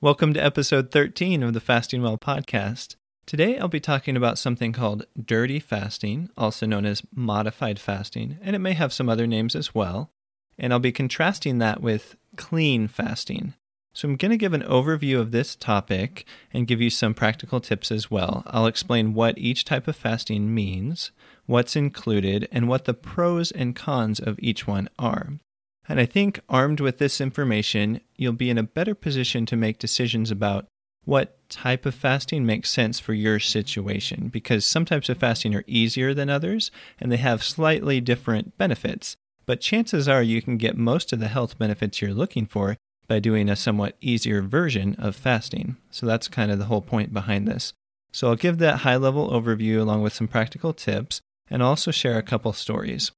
Welcome to episode 13 of the Fasting Well podcast. Today I'll be talking about something called dirty fasting, also known as modified fasting, and it may have some other names as well. And I'll be contrasting that with clean fasting. So I'm going to give an overview of this topic and give you some practical tips as well. I'll explain what each type of fasting means, what's included, and what the pros and cons of each one are. And I think armed with this information, you'll be in a better position to make decisions about what type of fasting makes sense for your situation because some types of fasting are easier than others and they have slightly different benefits. But chances are you can get most of the health benefits you're looking for by doing a somewhat easier version of fasting. So that's kind of the whole point behind this. So I'll give that high level overview along with some practical tips and also share a couple stories.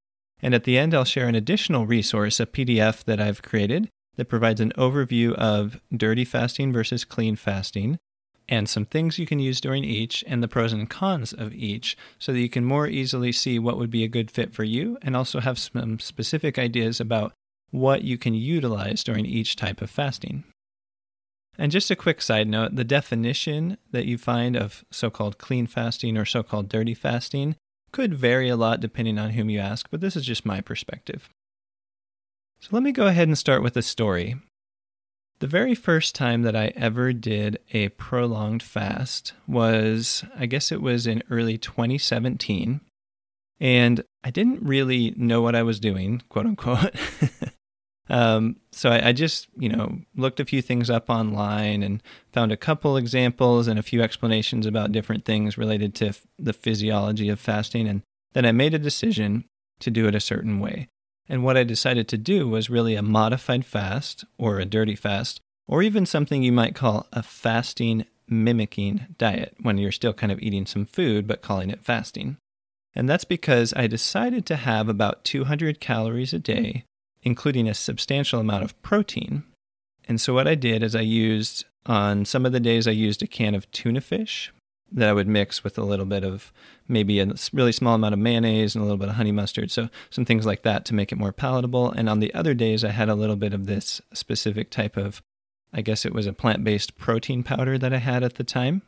And at the end, I'll share an additional resource, a PDF that I've created that provides an overview of dirty fasting versus clean fasting and some things you can use during each and the pros and cons of each so that you can more easily see what would be a good fit for you and also have some specific ideas about what you can utilize during each type of fasting. And just a quick side note the definition that you find of so called clean fasting or so called dirty fasting could vary a lot depending on whom you ask, but this is just my perspective. So let me go ahead and start with a story. The very first time that I ever did a prolonged fast was, I guess it was in early 2017. And I didn't really know what I was doing, quote unquote. Um, so I, I, just, you know, looked a few things up online and found a couple examples and a few explanations about different things related to f- the physiology of fasting. And then I made a decision to do it a certain way. And what I decided to do was really a modified fast or a dirty fast, or even something you might call a fasting mimicking diet when you're still kind of eating some food but calling it fasting. And that's because I decided to have about 200 calories a day including a substantial amount of protein. And so what I did is I used on some of the days I used a can of tuna fish that I would mix with a little bit of maybe a really small amount of mayonnaise and a little bit of honey mustard. So some things like that to make it more palatable. And on the other days I had a little bit of this specific type of I guess it was a plant-based protein powder that I had at the time.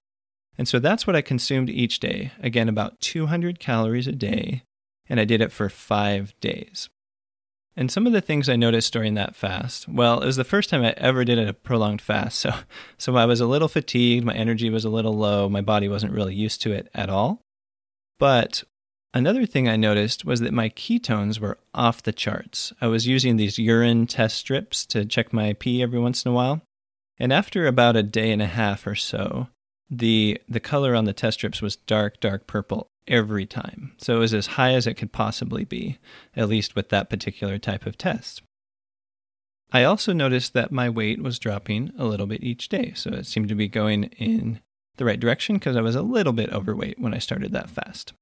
And so that's what I consumed each day. Again, about 200 calories a day. And I did it for five days. And some of the things I noticed during that fast, well, it was the first time I ever did a prolonged fast. So, so I was a little fatigued, my energy was a little low, my body wasn't really used to it at all. But another thing I noticed was that my ketones were off the charts. I was using these urine test strips to check my pee every once in a while. And after about a day and a half or so, the the color on the test strips was dark, dark purple every time. So it was as high as it could possibly be, at least with that particular type of test. I also noticed that my weight was dropping a little bit each day. So it seemed to be going in the right direction because I was a little bit overweight when I started that fast.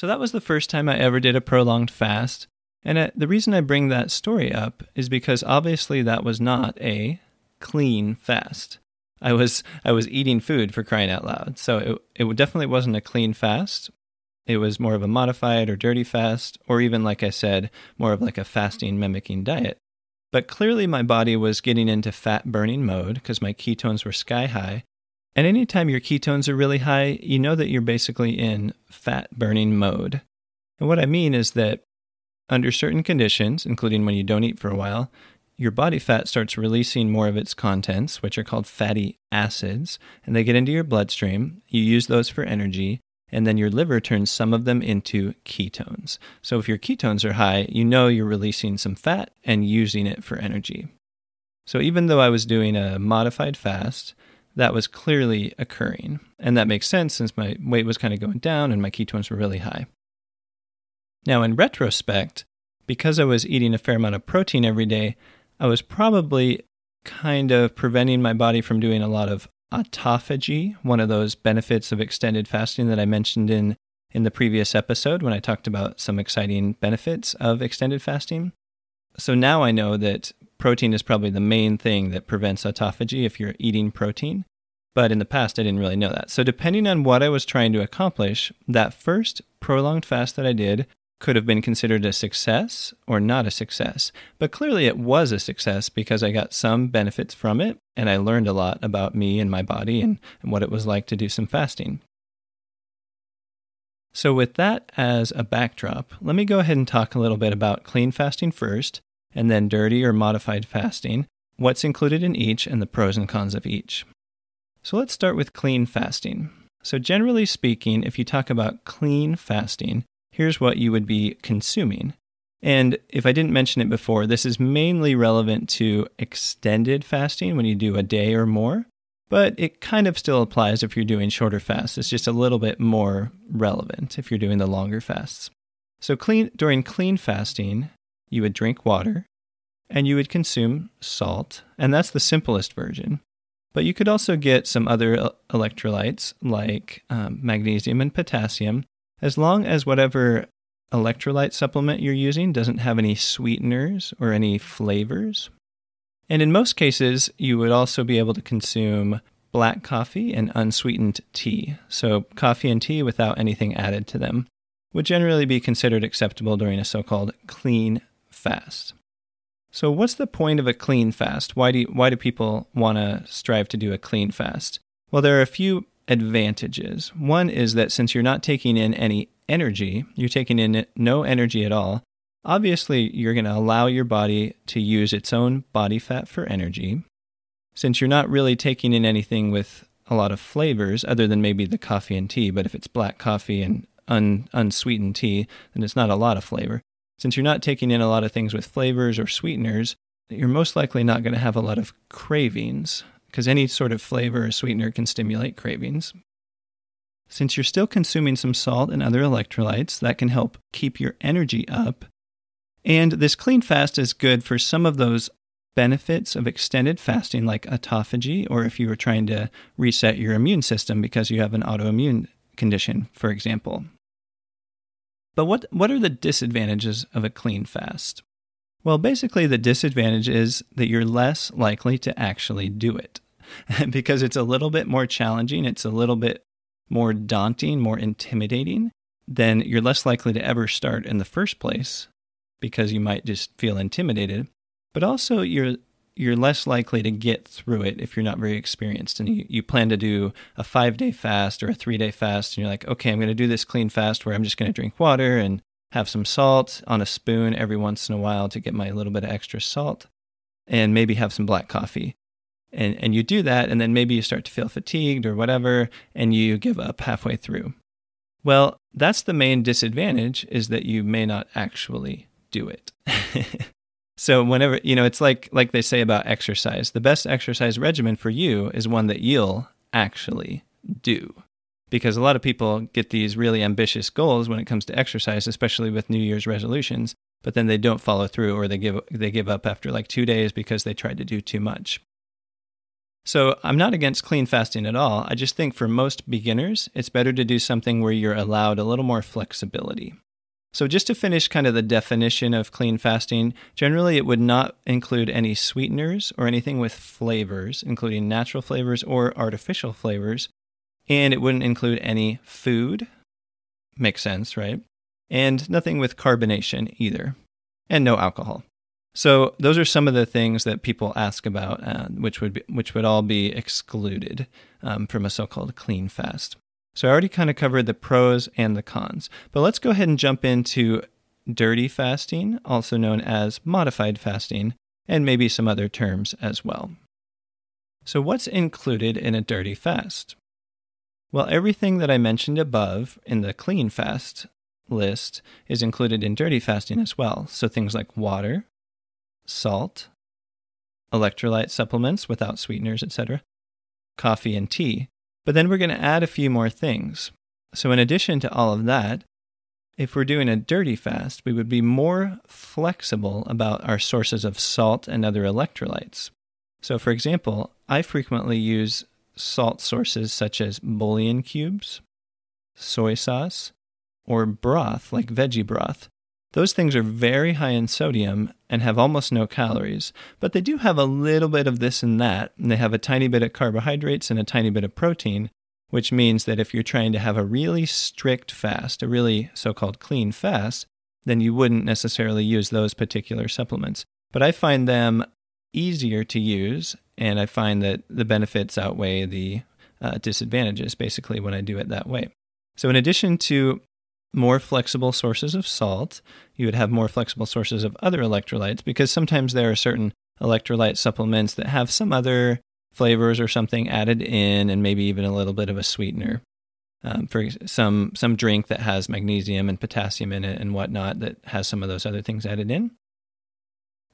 So that was the first time I ever did a prolonged fast. And uh, the reason I bring that story up is because obviously that was not a clean fast. I was I was eating food for crying out loud. So it it definitely wasn't a clean fast. It was more of a modified or dirty fast, or even like I said, more of like a fasting mimicking diet. But clearly my body was getting into fat burning mode because my ketones were sky high. And anytime your ketones are really high, you know that you're basically in fat burning mode. And what I mean is that under certain conditions, including when you don't eat for a while, your body fat starts releasing more of its contents, which are called fatty acids, and they get into your bloodstream. You use those for energy, and then your liver turns some of them into ketones. So if your ketones are high, you know you're releasing some fat and using it for energy. So even though I was doing a modified fast, that was clearly occurring. And that makes sense since my weight was kind of going down and my ketones were really high. Now, in retrospect, because I was eating a fair amount of protein every day, I was probably kind of preventing my body from doing a lot of autophagy, one of those benefits of extended fasting that I mentioned in in the previous episode when I talked about some exciting benefits of extended fasting. So now I know that protein is probably the main thing that prevents autophagy if you're eating protein. But in the past, I didn't really know that. So, depending on what I was trying to accomplish, that first prolonged fast that I did could have been considered a success or not a success. But clearly it was a success because I got some benefits from it and I learned a lot about me and my body and, and what it was like to do some fasting. So, with that as a backdrop, let me go ahead and talk a little bit about clean fasting first, and then dirty or modified fasting, what's included in each, and the pros and cons of each. So, let's start with clean fasting. So, generally speaking, if you talk about clean fasting, here's what you would be consuming. And if I didn't mention it before, this is mainly relevant to extended fasting when you do a day or more, but it kind of still applies if you're doing shorter fasts. It's just a little bit more relevant if you're doing the longer fasts. So clean during clean fasting, you would drink water and you would consume salt, and that's the simplest version. But you could also get some other electrolytes like um, magnesium and potassium, as long as whatever electrolyte supplement you're using doesn't have any sweeteners or any flavors. And in most cases, you would also be able to consume black coffee and unsweetened tea. So, coffee and tea without anything added to them would generally be considered acceptable during a so called clean fast. So, what's the point of a clean fast? Why do, you, why do people want to strive to do a clean fast? Well, there are a few advantages. One is that since you're not taking in any energy, you're taking in no energy at all. Obviously, you're going to allow your body to use its own body fat for energy. Since you're not really taking in anything with a lot of flavors other than maybe the coffee and tea, but if it's black coffee and un- unsweetened tea, then it's not a lot of flavor. Since you're not taking in a lot of things with flavors or sweeteners, you're most likely not going to have a lot of cravings because any sort of flavor or sweetener can stimulate cravings. Since you're still consuming some salt and other electrolytes, that can help keep your energy up. And this clean fast is good for some of those benefits of extended fasting, like autophagy, or if you were trying to reset your immune system because you have an autoimmune condition, for example. But what, what are the disadvantages of a clean fast? Well, basically, the disadvantage is that you're less likely to actually do it because it's a little bit more challenging. It's a little bit more daunting, more intimidating, then you're less likely to ever start in the first place because you might just feel intimidated. But also, you're you're less likely to get through it if you're not very experienced and you, you plan to do a five day fast or a three day fast and you're like okay i'm going to do this clean fast where i'm just going to drink water and have some salt on a spoon every once in a while to get my little bit of extra salt and maybe have some black coffee. And and you do that and then maybe you start to feel fatigued or whatever and you give up halfway through. Well that's the main disadvantage is that you may not actually do it. So whenever you know it's like like they say about exercise the best exercise regimen for you is one that you'll actually do because a lot of people get these really ambitious goals when it comes to exercise especially with new year's resolutions but then they don't follow through or they give they give up after like 2 days because they tried to do too much so I'm not against clean fasting at all. I just think for most beginners, it's better to do something where you're allowed a little more flexibility. So, just to finish kind of the definition of clean fasting, generally it would not include any sweeteners or anything with flavors, including natural flavors or artificial flavors. And it wouldn't include any food. Makes sense, right? And nothing with carbonation either. And no alcohol. So those are some of the things that people ask about, uh, which would be, which would all be excluded um, from a so-called clean fast. So I already kind of covered the pros and the cons, but let's go ahead and jump into dirty fasting, also known as modified fasting, and maybe some other terms as well. So what's included in a dirty fast? Well, everything that I mentioned above in the clean fast list is included in dirty fasting as well. So things like water, salt, electrolyte supplements without sweeteners, etc., coffee and tea. But then we're going to add a few more things. So, in addition to all of that, if we're doing a dirty fast, we would be more flexible about our sources of salt and other electrolytes. So, for example, I frequently use salt sources such as bouillon cubes, soy sauce, or broth like veggie broth those things are very high in sodium and have almost no calories, but they do have a little bit of this and that, and they have a tiny bit of carbohydrates and a tiny bit of protein, which means that if you're trying to have a really strict fast, a really so called clean fast, then you wouldn't necessarily use those particular supplements. But I find them easier to use, and I find that the benefits outweigh the uh, disadvantages basically when I do it that way. So, in addition to more flexible sources of salt, you would have more flexible sources of other electrolytes because sometimes there are certain electrolyte supplements that have some other flavors or something added in, and maybe even a little bit of a sweetener. Um, for some some drink that has magnesium and potassium in it and whatnot that has some of those other things added in.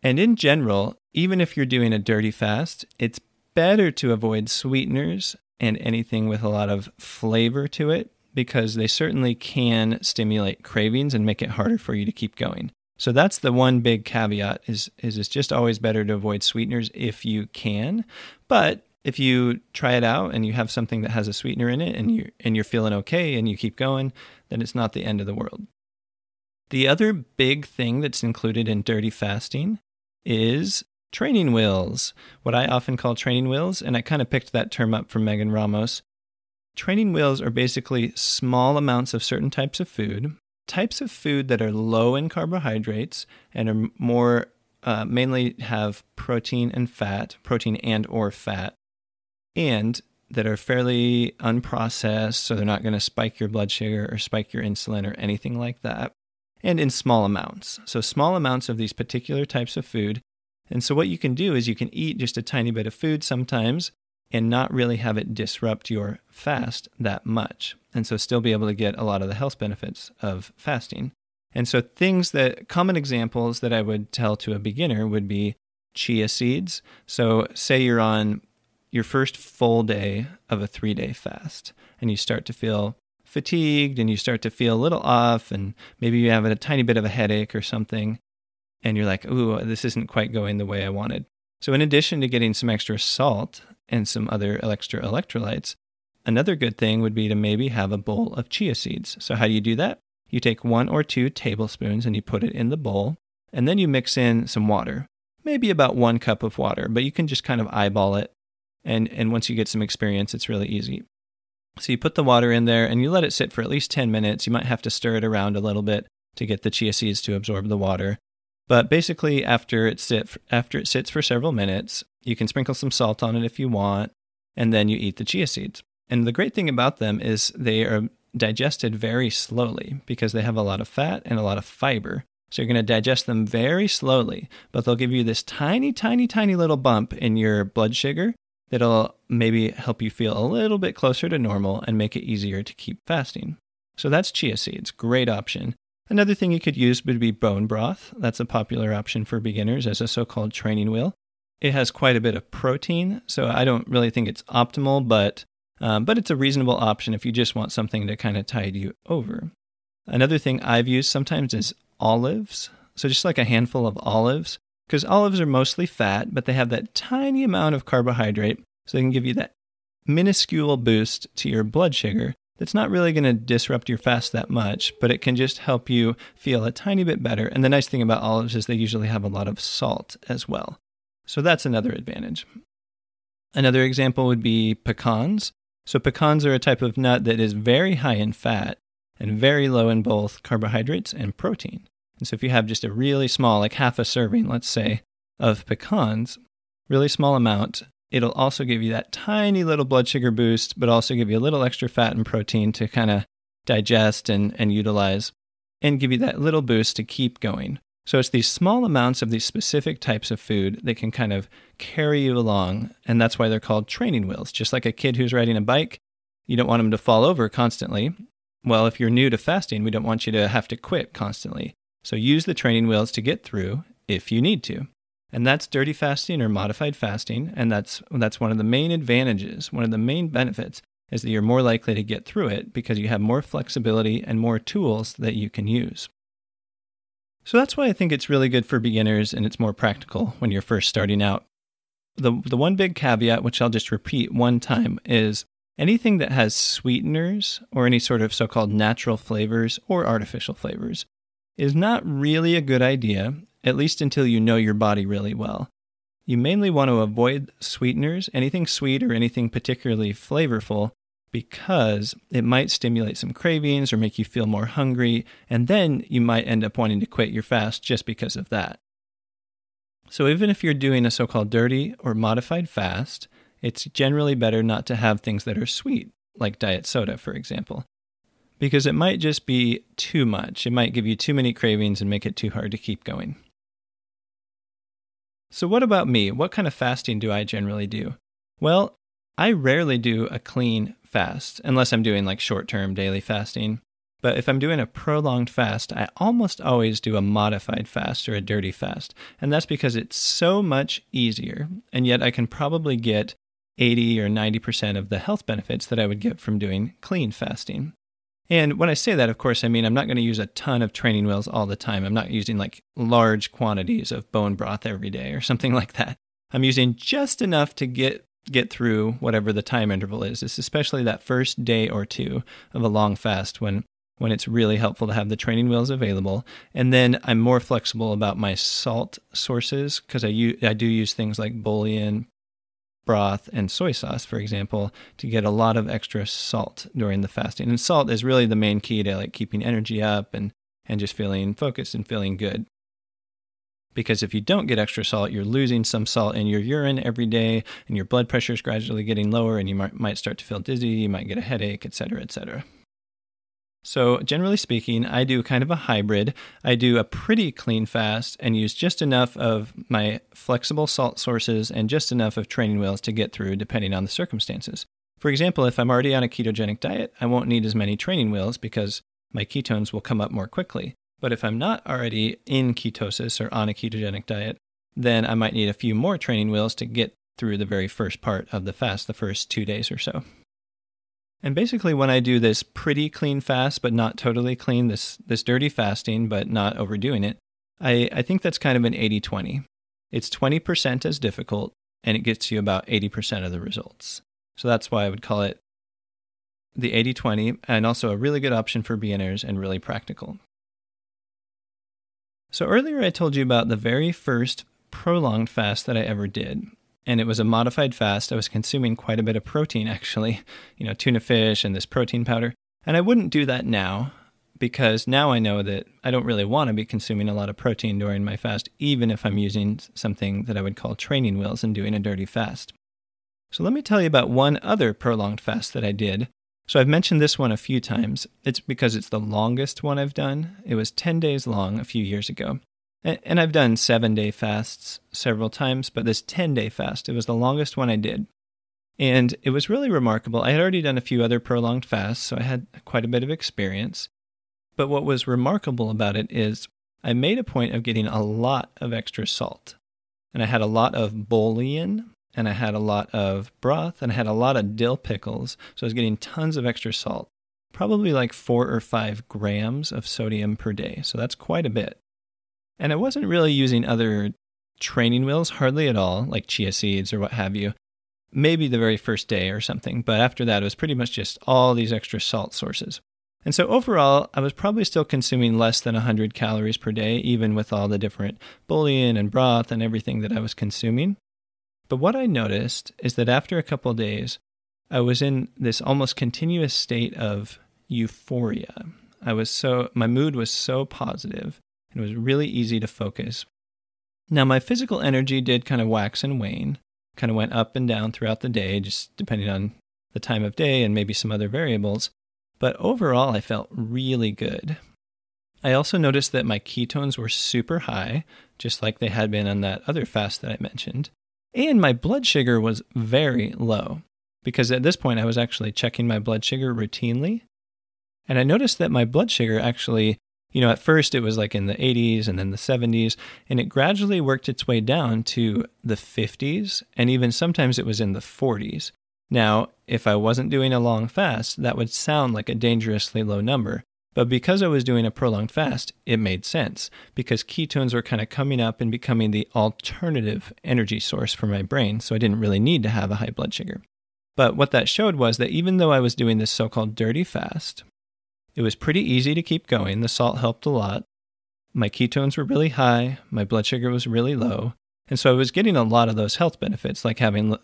And in general, even if you're doing a dirty fast, it's better to avoid sweeteners and anything with a lot of flavor to it because they certainly can stimulate cravings and make it harder for you to keep going. So that's the one big caveat is is it's just always better to avoid sweeteners if you can. But if you try it out and you have something that has a sweetener in it and you and you're feeling okay and you keep going, then it's not the end of the world. The other big thing that's included in dirty fasting is training wheels, what I often call training wheels, and I kind of picked that term up from Megan Ramos. Training wheels are basically small amounts of certain types of food, types of food that are low in carbohydrates and are more uh, mainly have protein and fat, protein and or fat, and that are fairly unprocessed, so they're not going to spike your blood sugar or spike your insulin or anything like that, and in small amounts. So small amounts of these particular types of food. And so what you can do is you can eat just a tiny bit of food sometimes and not really have it disrupt your fast that much. And so still be able to get a lot of the health benefits of fasting. And so, things that common examples that I would tell to a beginner would be chia seeds. So, say you're on your first full day of a three day fast and you start to feel fatigued and you start to feel a little off, and maybe you have a tiny bit of a headache or something, and you're like, ooh, this isn't quite going the way I wanted. So, in addition to getting some extra salt and some other extra electrolytes, another good thing would be to maybe have a bowl of chia seeds. So, how do you do that? You take one or two tablespoons and you put it in the bowl, and then you mix in some water, maybe about one cup of water, but you can just kind of eyeball it. And, and once you get some experience, it's really easy. So you put the water in there and you let it sit for at least 10 minutes. You might have to stir it around a little bit to get the chia seeds to absorb the water. But basically, after it, sit, after it sits for several minutes, you can sprinkle some salt on it if you want, and then you eat the chia seeds. And the great thing about them is they are digested very slowly because they have a lot of fat and a lot of fiber. So you're going to digest them very slowly, but they'll give you this tiny, tiny, tiny little bump in your blood sugar that'll maybe help you feel a little bit closer to normal and make it easier to keep fasting. So that's chia seeds, great option. Another thing you could use would be bone broth. That's a popular option for beginners as a so called training wheel. It has quite a bit of protein, so I don't really think it's optimal, but um, but it's a reasonable option if you just want something to kind of tide you over. Another thing I've used sometimes is olives. So just like a handful of olives, because olives are mostly fat, but they have that tiny amount of carbohydrate, so they can give you that minuscule boost to your blood sugar that's not really going to disrupt your fast that much, but it can just help you feel a tiny bit better. And the nice thing about olives is they usually have a lot of salt as well. So that's another advantage. Another example would be pecans. So, pecans are a type of nut that is very high in fat and very low in both carbohydrates and protein. And so, if you have just a really small, like half a serving, let's say, of pecans, really small amount, it'll also give you that tiny little blood sugar boost, but also give you a little extra fat and protein to kind of digest and, and utilize and give you that little boost to keep going. So it's these small amounts of these specific types of food that can kind of carry you along. And that's why they're called training wheels. Just like a kid who's riding a bike, you don't want him to fall over constantly. Well, if you're new to fasting, we don't want you to have to quit constantly. So use the training wheels to get through if you need to. And that's dirty fasting or modified fasting. And that's, that's one of the main advantages, one of the main benefits is that you're more likely to get through it because you have more flexibility and more tools that you can use. So that's why I think it's really good for beginners and it's more practical when you're first starting out. The, the one big caveat, which I'll just repeat one time, is anything that has sweeteners or any sort of so called natural flavors or artificial flavors is not really a good idea, at least until you know your body really well. You mainly want to avoid sweeteners, anything sweet or anything particularly flavorful, because it might stimulate some cravings or make you feel more hungry, and then you might end up wanting to quit your fast just because of that. So even if you're doing a so called dirty or modified fast, it's generally better not to have things that are sweet, like diet soda, for example, because it might just be too much. It might give you too many cravings and make it too hard to keep going. So, what about me? What kind of fasting do I generally do? Well, I rarely do a clean fast unless I'm doing like short term daily fasting. But if I'm doing a prolonged fast, I almost always do a modified fast or a dirty fast. And that's because it's so much easier. And yet I can probably get 80 or 90% of the health benefits that I would get from doing clean fasting. And when I say that, of course, I mean I'm not going to use a ton of training wheels all the time. I'm not using like large quantities of bone broth every day or something like that. I'm using just enough to get get through whatever the time interval is. It's especially that first day or two of a long fast when when it's really helpful to have the training wheels available. And then I'm more flexible about my salt sources because I, u- I do use things like bouillon, broth, and soy sauce, for example, to get a lot of extra salt during the fasting. And salt is really the main key to like keeping energy up and, and just feeling focused and feeling good because if you don't get extra salt, you're losing some salt in your urine every day, and your blood pressure is gradually getting lower, and you might, might start to feel dizzy, you might get a headache, etc., etc. So, generally speaking, I do kind of a hybrid. I do a pretty clean fast and use just enough of my flexible salt sources and just enough of training wheels to get through, depending on the circumstances. For example, if I'm already on a ketogenic diet, I won't need as many training wheels because my ketones will come up more quickly. But if I'm not already in ketosis or on a ketogenic diet, then I might need a few more training wheels to get through the very first part of the fast, the first two days or so. And basically, when I do this pretty clean fast, but not totally clean, this, this dirty fasting, but not overdoing it, I, I think that's kind of an 80 20. It's 20% as difficult, and it gets you about 80% of the results. So that's why I would call it the 80 20, and also a really good option for beginners and really practical. So earlier I told you about the very first prolonged fast that I ever did. And it was a modified fast. I was consuming quite a bit of protein, actually, you know, tuna fish and this protein powder. And I wouldn't do that now because now I know that I don't really want to be consuming a lot of protein during my fast, even if I'm using something that I would call training wheels and doing a dirty fast. So let me tell you about one other prolonged fast that I did so I've mentioned this one a few times. It's because it's the longest one I've done. It was 10 days long a few years ago. And I've done seven day fasts several times, but this 10 day fast, it was the longest one I did. And it was really remarkable. I had already done a few other prolonged fasts, so I had quite a bit of experience. But what was remarkable about it is I made a point of getting a lot of extra salt. And I had a lot of bouillon, and I had a lot of broth and I had a lot of dill pickles. So I was getting tons of extra salt, probably like four or five grams of sodium per day. So that's quite a bit. And I wasn't really using other training wheels hardly at all, like chia seeds or what have you. Maybe the very first day or something, but after that, it was pretty much just all these extra salt sources. And so overall, I was probably still consuming less than 100 calories per day, even with all the different bouillon and broth and everything that I was consuming. But what I noticed is that after a couple days, I was in this almost continuous state of euphoria. I was so, my mood was so positive it was really easy to focus. Now, my physical energy did kind of wax and wane, kind of went up and down throughout the day, just depending on the time of day and maybe some other variables. But overall, I felt really good. I also noticed that my ketones were super high, just like they had been on that other fast that I mentioned. And my blood sugar was very low because at this point I was actually checking my blood sugar routinely. And I noticed that my blood sugar actually, you know, at first it was like in the 80s and then the 70s, and it gradually worked its way down to the 50s, and even sometimes it was in the 40s. Now, if I wasn't doing a long fast, that would sound like a dangerously low number. But because I was doing a prolonged fast, it made sense because ketones were kind of coming up and becoming the alternative energy source for my brain, so I didn't really need to have a high blood sugar. But what that showed was that even though I was doing this so called dirty fast, it was pretty easy to keep going. The salt helped a lot. My ketones were really high, my blood sugar was really low, and so I was getting a lot of those health benefits like having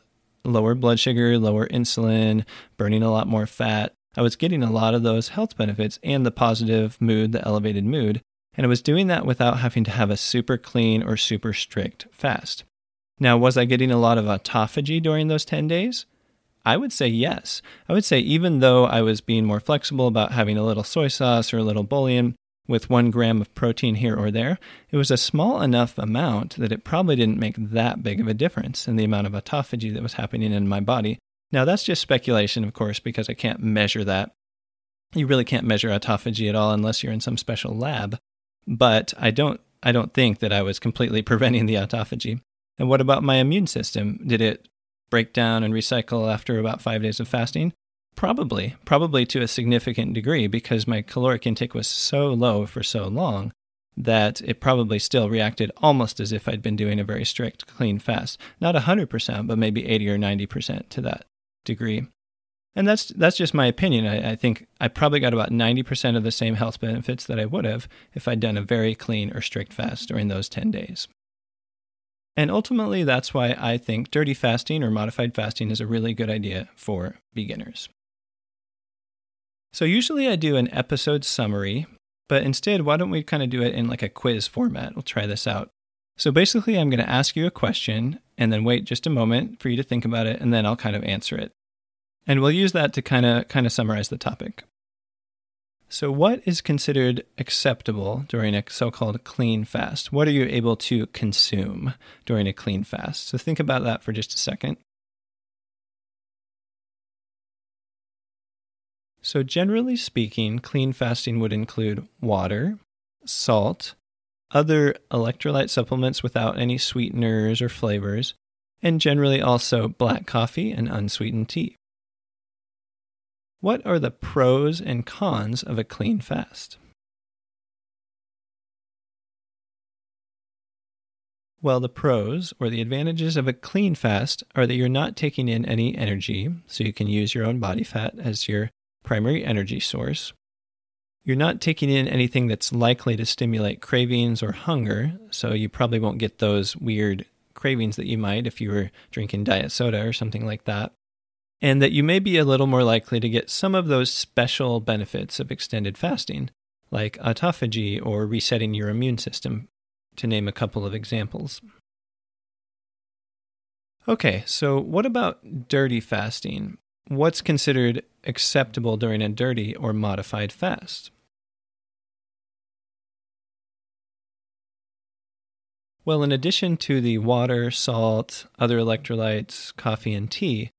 lower blood sugar, lower insulin, burning a lot more fat, I was getting a lot of those health benefits and the positive mood, the elevated mood. And I was doing that without having to have a super clean or super strict fast. Now, was I getting a lot of autophagy during those 10 days? I would say yes. I would say even though I was being more flexible about having a little soy sauce or a little bouillon with one gram of protein here or there, it was a small enough amount that it probably didn't make that big of a difference in the amount of autophagy that was happening in my body. Now, that's just speculation, of course, because I can't measure that. You really can't measure autophagy at all unless you're in some special lab. But I don't, I don't think that I was completely preventing the autophagy. And what about my immune system? Did it break down and recycle after about five days of fasting? Probably, probably to a significant degree because my caloric intake was so low for so long that it probably still reacted almost as if I'd been doing a very strict clean fast. Not 100%, but maybe 80 or 90% to that degree. And that's that's just my opinion. I, I, think I probably got about 90% of the same health benefits that I would have if I'd done a very clean or strict fast during those 10 days. And ultimately, that's why I think dirty fasting or modified fasting is a really good idea for beginners. So, usually I do an episode summary, but instead, why don't we kind of do it in like a quiz format? We'll try this out. So, basically, I'm going to ask you a question and then wait just a moment for you to think about it, and then I'll kind of answer it. And we'll use that to kind of kind of summarize the topic. So, what is considered acceptable during a so called clean fast? What are you able to consume during a clean fast? So, think about that for just a second. So, generally speaking, clean fasting would include water, salt, other electrolyte supplements without any sweeteners or flavors, and generally also black coffee and unsweetened tea. What are the pros and cons of a clean fast? Well, the pros or the advantages of a clean fast are that you're not taking in any energy, so you can use your own body fat as your primary energy source. You're not taking in anything that's likely to stimulate cravings or hunger, so you probably won't get those weird cravings that you might if you were drinking diet soda or something like that and that you may be a little more likely to get some of those special benefits of extended fasting, like autophagy or resetting your immune system, to name a couple of examples. Okay, so what about dirty fasting? What's considered acceptable during a dirty or modified fast? Well, in addition to the water, salt, other electrolytes, coffee, and tea,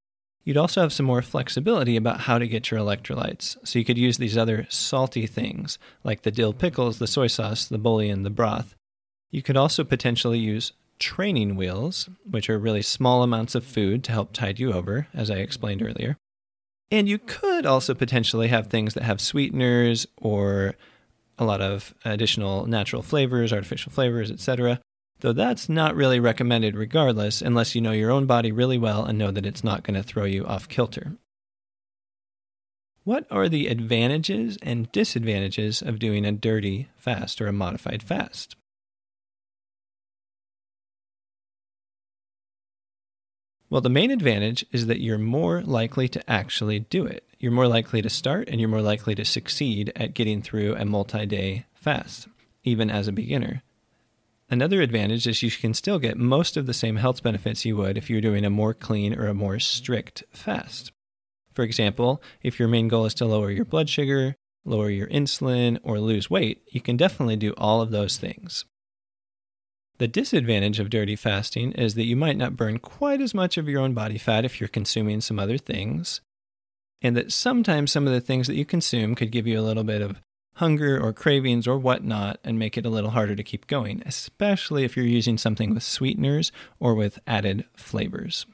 You'd also have some more flexibility about how to get your electrolytes. So you could use these other salty things, like the dill pickles, the soy sauce, the bouillon, the broth. You could also potentially use training wheels, which are really small amounts of food to help tide you over, as I explained earlier. And you could also potentially have things that have sweeteners or a lot of additional natural flavors, artificial flavors, etc though that's not really recommended regardless unless you know your own body really well and know that it's not going to throw you off kilter. What are the advantages and disadvantages of doing a dirty fast or a modified fast? Well, the main advantage is that you're more likely to actually do it. You're more likely to start and you're more likely to succeed at getting through a multi day fast, even as a beginner. Another advantage is you can still get most of the same health benefits you would if you're doing a more clean or a more strict fast. For example, if your main goal is to lower your blood sugar, lower your insulin, or lose weight, you can definitely do all of those things. The disadvantage of dirty fasting is that you might not burn quite as much of your own body fat if you're consuming some other things, and that sometimes some of the things that you consume could give you a little bit of hunger or cravings or whatnot and make it a little harder to keep going, especially if you're using something with sweeteners or with added flavors.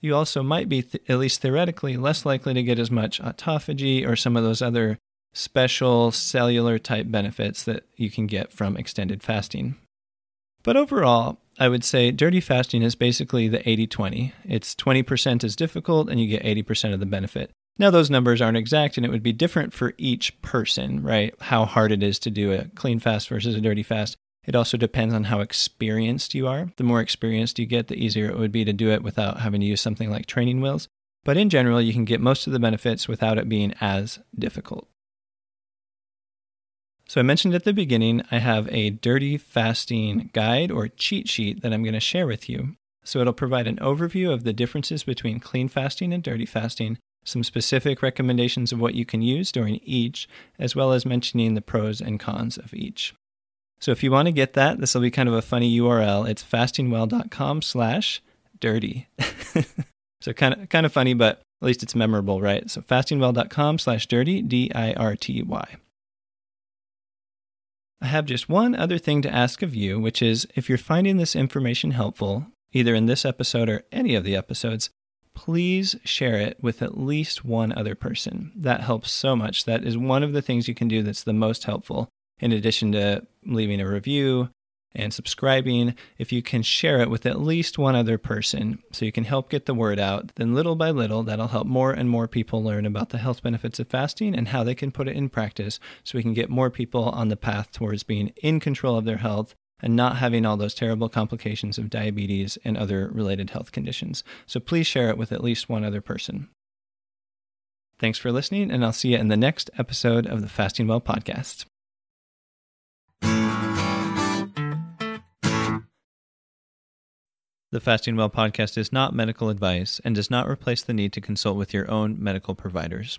You also might be, th- at least theoretically, less likely to get as much autophagy or some of those other special cellular type benefits that you can get from extended fasting. But overall, I would say dirty fasting is basically the 80 20. It's 20% is difficult and you get 80% of the benefit. Now, those numbers aren't exact and it would be different for each person, right? How hard it is to do a clean fast versus a dirty fast. It also depends on how experienced you are. The more experienced you get, the easier it would be to do it without having to use something like training wheels. But in general, you can get most of the benefits without it being as difficult. So, I mentioned at the beginning, I have a dirty fasting guide or cheat sheet that I'm going to share with you. So, it'll provide an overview of the differences between clean fasting and dirty fasting, some specific recommendations of what you can use during each, as well as mentioning the pros and cons of each. So if you want to get that, this will be kind of a funny URL. It's fastingwell.com slash dirty. so kind of kind of funny, but at least it's memorable, right? So fastingwell.com slash dirty, D-I-R-T-Y. I have just one other thing to ask of you, which is if you're finding this information helpful, either in this episode or any of the episodes, please share it with at least one other person. That helps so much. That is one of the things you can do that's the most helpful in addition to leaving a review and subscribing, if you can share it with at least one other person so you can help get the word out, then little by little, that'll help more and more people learn about the health benefits of fasting and how they can put it in practice so we can get more people on the path towards being in control of their health and not having all those terrible complications of diabetes and other related health conditions. So please share it with at least one other person. Thanks for listening, and I'll see you in the next episode of the Fasting Well podcast. The Fasting Well podcast is not medical advice and does not replace the need to consult with your own medical providers.